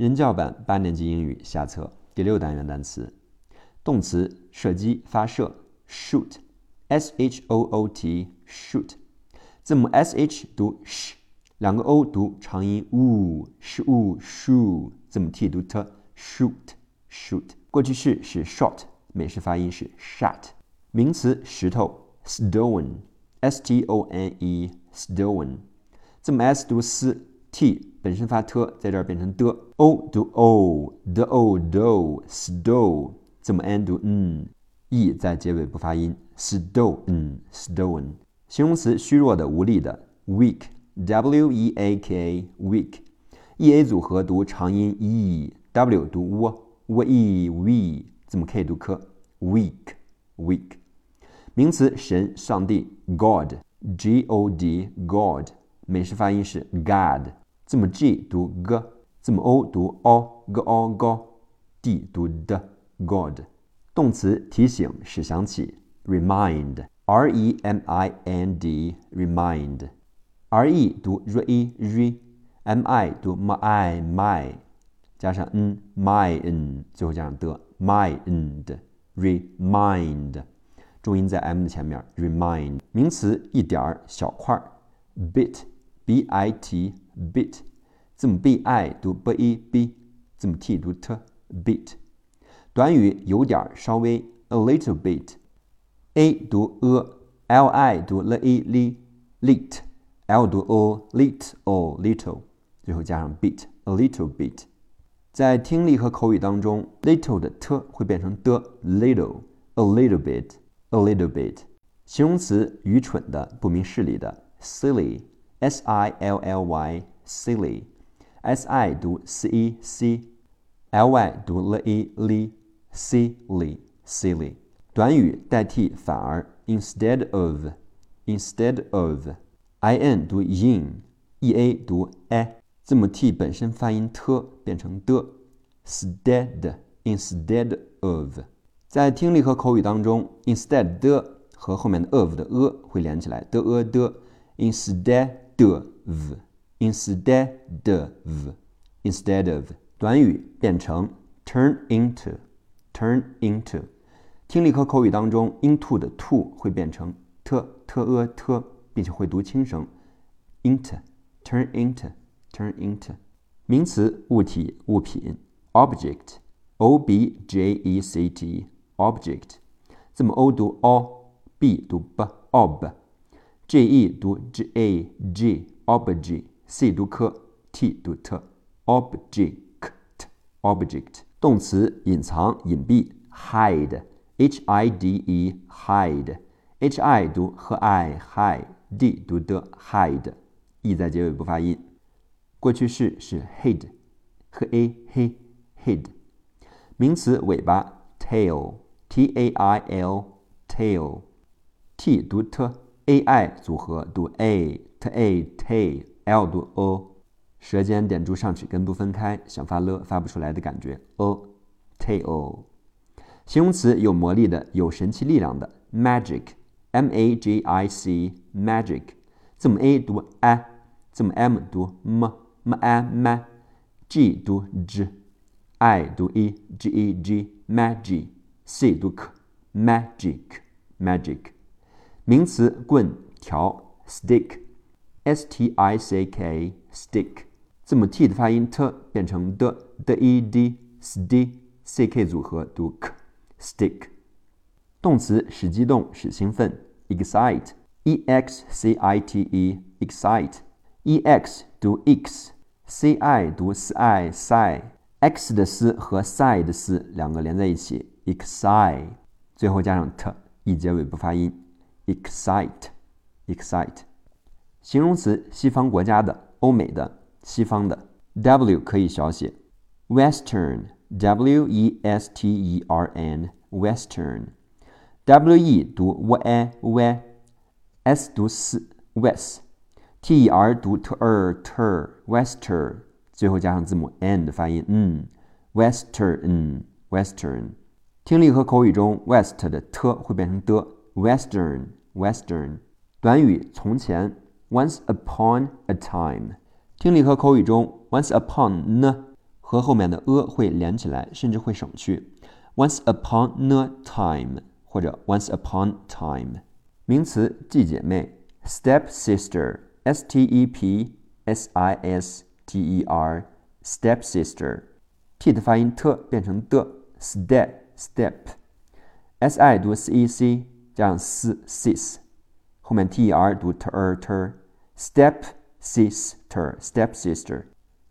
人教版八年级英语下册第六单元单词，动词射击、发射，shoot，s h o o t，shoot，字母 s h 读 sh，两个 o 读长音 u，sh u shu，字母 t 读 t，shoot，shoot。过去式是 shot，美式发音是 shot。名词石头，stone，s t o n e，stone，字母 s 读 s。本身发 t，在这儿变成的。o 读 o，the o do stone，字母 n 读 n，e 在结尾不发音。stone，stone，形容词虚弱的、无力的。weak，w e a k，weak，e a 组合读长音 e，w 读 w，w e we，字母 k 读 k，weak，weak。名词神、上帝。god，g o d，god，美式发音是 god。字母 G 读 g，字母 O 读 o，g o g，D 读 d，God。动词提醒、使想起，remind，r e m i n d，remind，r e 读 r e，r e m i 读 m i my，加上 n my n，最后加上的 mind，remind，重音在 m 的前面，remind。名词一点儿、小块儿 ，bit，b i t。bit，字母 b i 读 b e b，字母 t 读 t，bit。短语有点儿，稍微，a little bit，a 读 a，l i 读 l e l，lit，l 读 o，lit，o little，最后加上 bit，a little bit。在听力和口语当中，little 的 t 会变成的，little，a little bit，a little bit。形容词愚蠢的，不明事理的，silly。 s i l l y silly, s i 读 c e c, l y 读 l e l, silly silly。短语代替反而 instead of instead of, i n 读 in, e a 读 a，字母 t 本身发音 t 变成的 instead instead of。在听力和口语当中，instead 的和后面的 of 的 a 会连起来，的 a 的 instead。 Of instead of instead of 短语变成 turn into turn into 听力和口语当中 into 的 to 会变成 t t e t，并且会读轻声 into turn into turn into 名词物体物品 object o b j e c t object 字母 o 读 o，b 读 b，ob。G E 读 G A G，object，C 读 K，T 读 T，object，object。动词隐藏、隐蔽，hide，H I D E，hide，H I 读和 I，hide，D 读的 hide，E 在结尾不发音。过去式是 hid，和 A 黑 hid。名词尾巴，tail，T A I L，tail，T 读 T。A i 组合读 a t a t l 读 o，舌尖点住上齿根不分开，想发了发不出来的感觉 o t o，。形容词有魔力的，有神奇力量的 magic m a g i c magic，字母 a 读 a，字母 m 读 m m a m，g 读 g，i 读 e g e g magic，c 读 k magic magic。名词棍条 stick，s t i c k stick，字母 t 的发音 t 变成的 d e d st c k 组合读 k stick。动词使激动使兴奋 excite e x c i t e excite e x 读 x c i 读 s i si x 的 s 和 si 的 s 两个连在一起 excite，最后加上 t e 结尾不发音。excite excite 形容词西方国家的、欧美的、西方的。W 可以小写，Western W E S T E R N Western W E 读 w a w S 读 s west T E R 读 t er ter Western 最后加上字母 n 的发音，嗯，Western Western 听力和口语中 West 的 t 会变成的 Western Western 短语从前，once upon a time。听力和口语中，once upon 呢 和后面的 a 会连起来，甚至会省去。Once upon a time 或者 once upon time。名词继姐妹，step sister，s t e p s i s t e r step sister，t 的发音 t 变成的，step step，s i 读 s e c 加上 s sis，后面 t e r 读 t er ter，step sister step sister。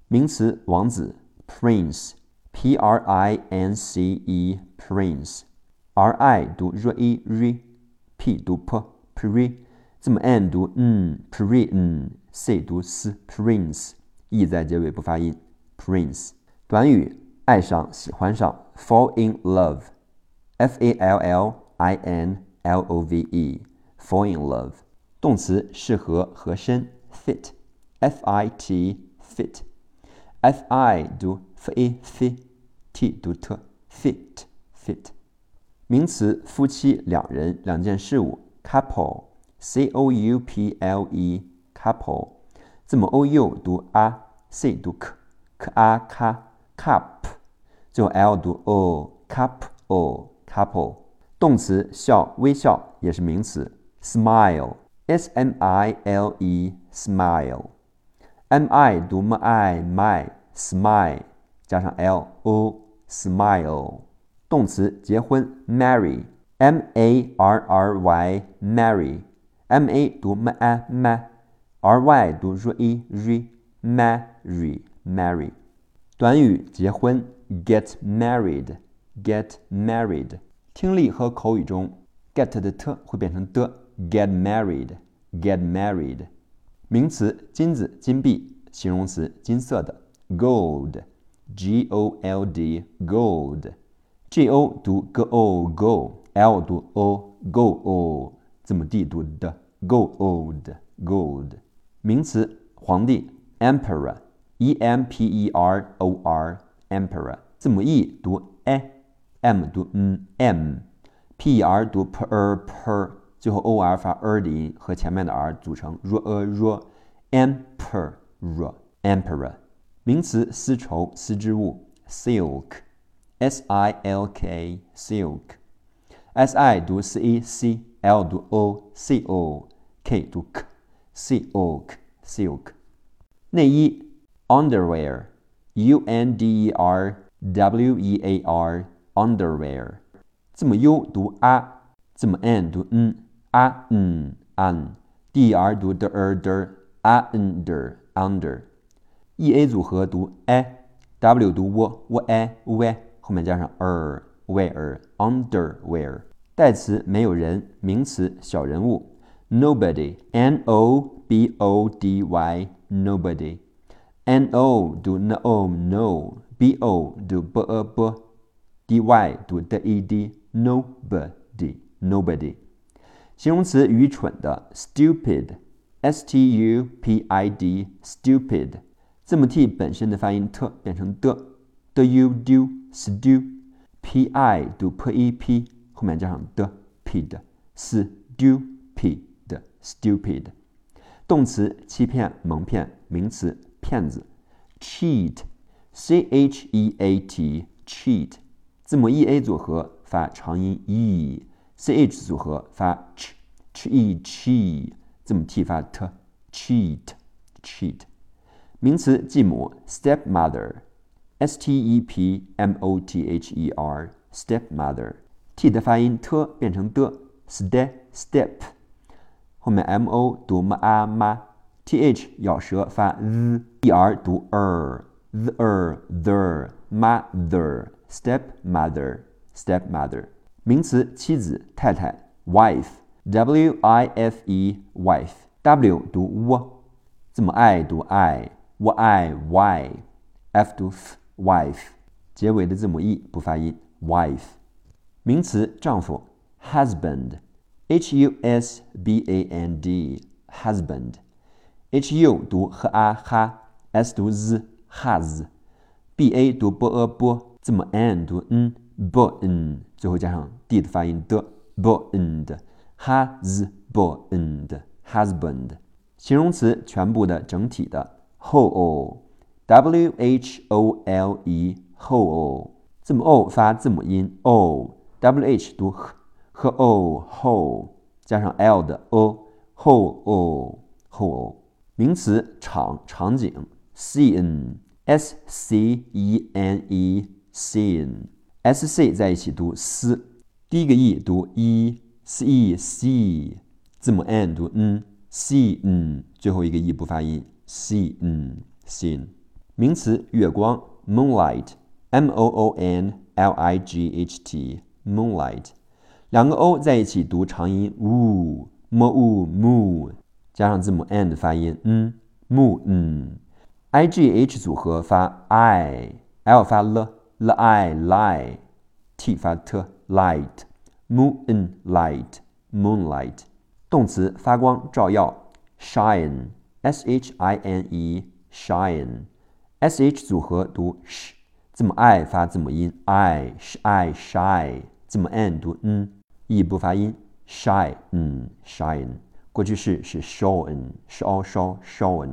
名词王子，prince，p r i n c e prince，r i 读 r e r，p 读 p，pri，字母 n 读 n，pri，n，c 读 s，prince，e 在结尾不发音，prince。短语爱上、喜欢上，fall in love，f a l l i n l o v e，fall in love。动词适合、合身，fit，f i t，fit。f i 读 f a f，t 读 t，fit fit。名词夫妻两人两件事物，couple，c o u p l e couple。字母 o u 读 a，c 读 k，k a k cup，最后 l 读 o，cup o couple。 动词笑微笑也是名词，smile，s m i l e smile。m i 读 m i my，smile 加上 l o smile。动词结婚 marry，m a r r y marry，m a 读 m a ma，r y 读 r e r marry marry。短语结婚 get married get married。听力和口语中 get 的 t 会变成的 get married get married。名词金子、金币，形容词金色的 gold，g o l d，gold，g o 读 g o go，l 读 o go o，字母 d 读的 gold，gold。名词皇帝 emperor，e m p e r o r，emperor，字母 e 读，A m 读 n，m p r 读 pr，pr。最后 o r 发 er 的音，和前面的 r 组成 r a r emperor emperor 名词丝绸丝织物 silk s i l k silk s i 读 c e c l 读 o c o k 读 k silk silk 内衣 underwear u n d e r w e a r underwear 字母 u 读 a 字母 n 读 n a n an d r 读 d er der under under e a 组合读 a w 读 w w a w 后面加上 er wear underwear 代词没有人，名词小人物 nobody n o b o d y nobody n o 读 n o no b o 读 b a b D y 读 d e d nobody nobody 形容词愚蠢的，stupid，s t u p i d，stupid，字母 t 本身的发音 t 变成的，d u do，stu，p i 读 p e p，后面加上的 p 的，stupid，stupid，动词欺骗、蒙骗，名词骗子，cheat，c h e a t，cheat，字母 e a 组合发长音 e。c h 组合发 ch ch e ch。字母 t 发 t，cheat cheat。名词继母 stepmother，s t e p m o t h e r stepmother，t 的发音 t 变成的 step step，后面 m o 读 m a，m，t h 咬舌发 z，e r 读 er，z er the mother stepmother stepmother。名词妻子、太太，wife，w i f e，wife，w 读 w，字母 i 读 i，w i y，f 读 f，wife，结尾的字母 e 不发音，wife。名词丈夫，husband，h u s b a n d，husband，h u 读 h a h，s 读 z，has，b a 读 b a b， 字母 n 读 n b o n，最后加上 d 的发音的 bond，husband，husband，形容词全部的整体的 whole w h o l e whole，字母 o 发字母音 o，w h 读 h 和 o whole 加上 l 的 o whole whole。名词场场景 scene s c e n e scene s c 在一起读 s，第一个 e 读 e c e c，字母 n 读 n c n，最后一个 e 不发音 c n scene。名词月光 moonlight m o o n l i g h t moonlight，两个 o 在一起读长音 Wu, m u moon。加上字母 n 的发音，嗯，moon。i g h 组合发 i，l 发 l i lie，t 发 t，light，moonlight，moonlight。动词发光照耀，shine，s h i n e，shine，s h 组合读 sh，字母 i 发字母音 i，sh，i shy，字母 n 读 n，e 不发音，shy，嗯，shine。过去式是 shown sho sho shown。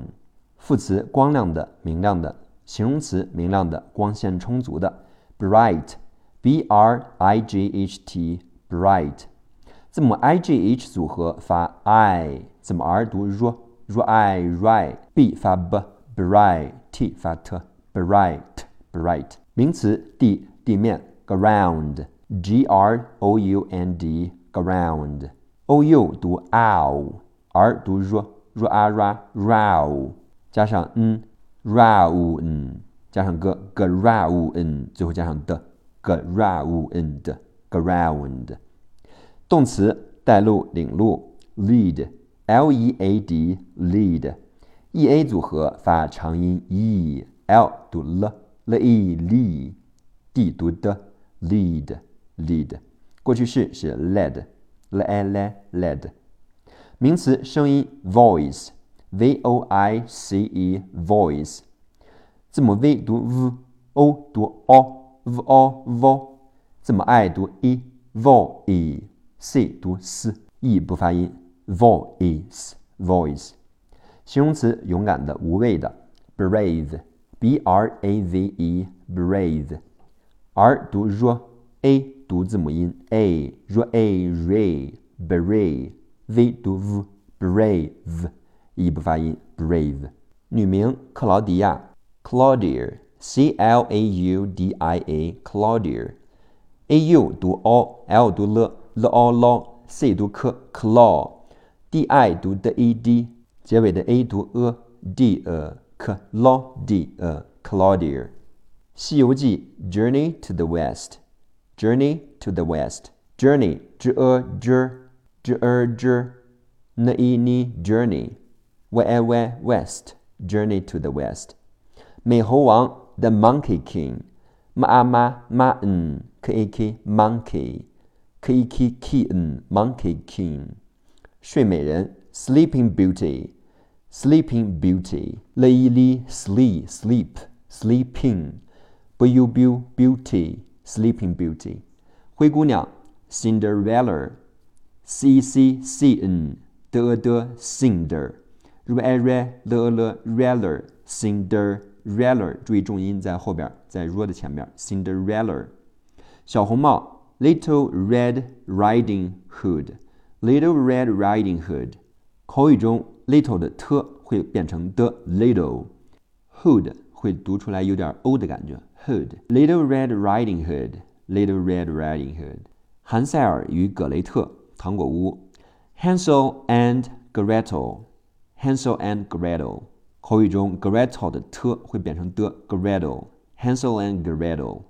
副词光亮的、明亮的；形容词明亮的、光线充足的。bright，b r i g h t，bright。字母 i g h 组合发 i，字母 r 读 r，r i ri，b 发 b，bright，t 发 t，bright，bright。名词地、地面，ground，g r o u n d，ground。o u 读 ow，r 读 r，r a ra row，加上 n row n，加上 g g row n，最后加上的 g row n 的 ground。动词带路领路 lead，l e a d lead，e a 组合发长音 e，l 读 l，l e l，d 读的 lead lead。过去式是 led。l e l led，名词声音，voice voice，v o i c e voice，字母 v 读 v，o 读 o，v o v，字母 i 读 e，voice，c 读 s，e 不发音，voice voice，形容词勇敢的、无畏的 brave，b r a v e brave，r 读 r，a 读字母音 a，r a ray，beret，v 读 e 不发音，brave。女名克劳迪亚，Claudia，c l a u d i a，Claudia，a u 读 o，l 读 l，l o l，c 读 k，claw，d i 读 d e d，结尾的 a 读 a，d a，claudia，Claudia。西游记，Journey to the West。Journey to the West. Journey, j e j j e j, n i n journey, w e w west. Journey to the West. 美猴王 The Monkey King. m a m ma n k a k monkey, k e k k n monkey king. 睡美人 Sleeping Beauty, Sleeping Beauty. l i li sleep sleep sleeping. b u b beauty. Sleeping Beauty，灰姑娘 Cinderella，C C C N D E D Cinder，R A R L L Reller Cinderella，注意重音在后边，在 R 的前面。Cinderella，小红帽 Little Red Riding Hood，Little Red Riding Hood，口语中 little 的 t 会变成的 little，hood 会读出来有点 o 的感觉。Hood, Little Red Riding Hood, Little Red Riding Hood。韩塞尔与葛雷特，糖果屋。Hansel and Gretel, Hansel and Gretel。口语中 Gretel 的 t 会变成的 Gretel。Hansel and Gretel。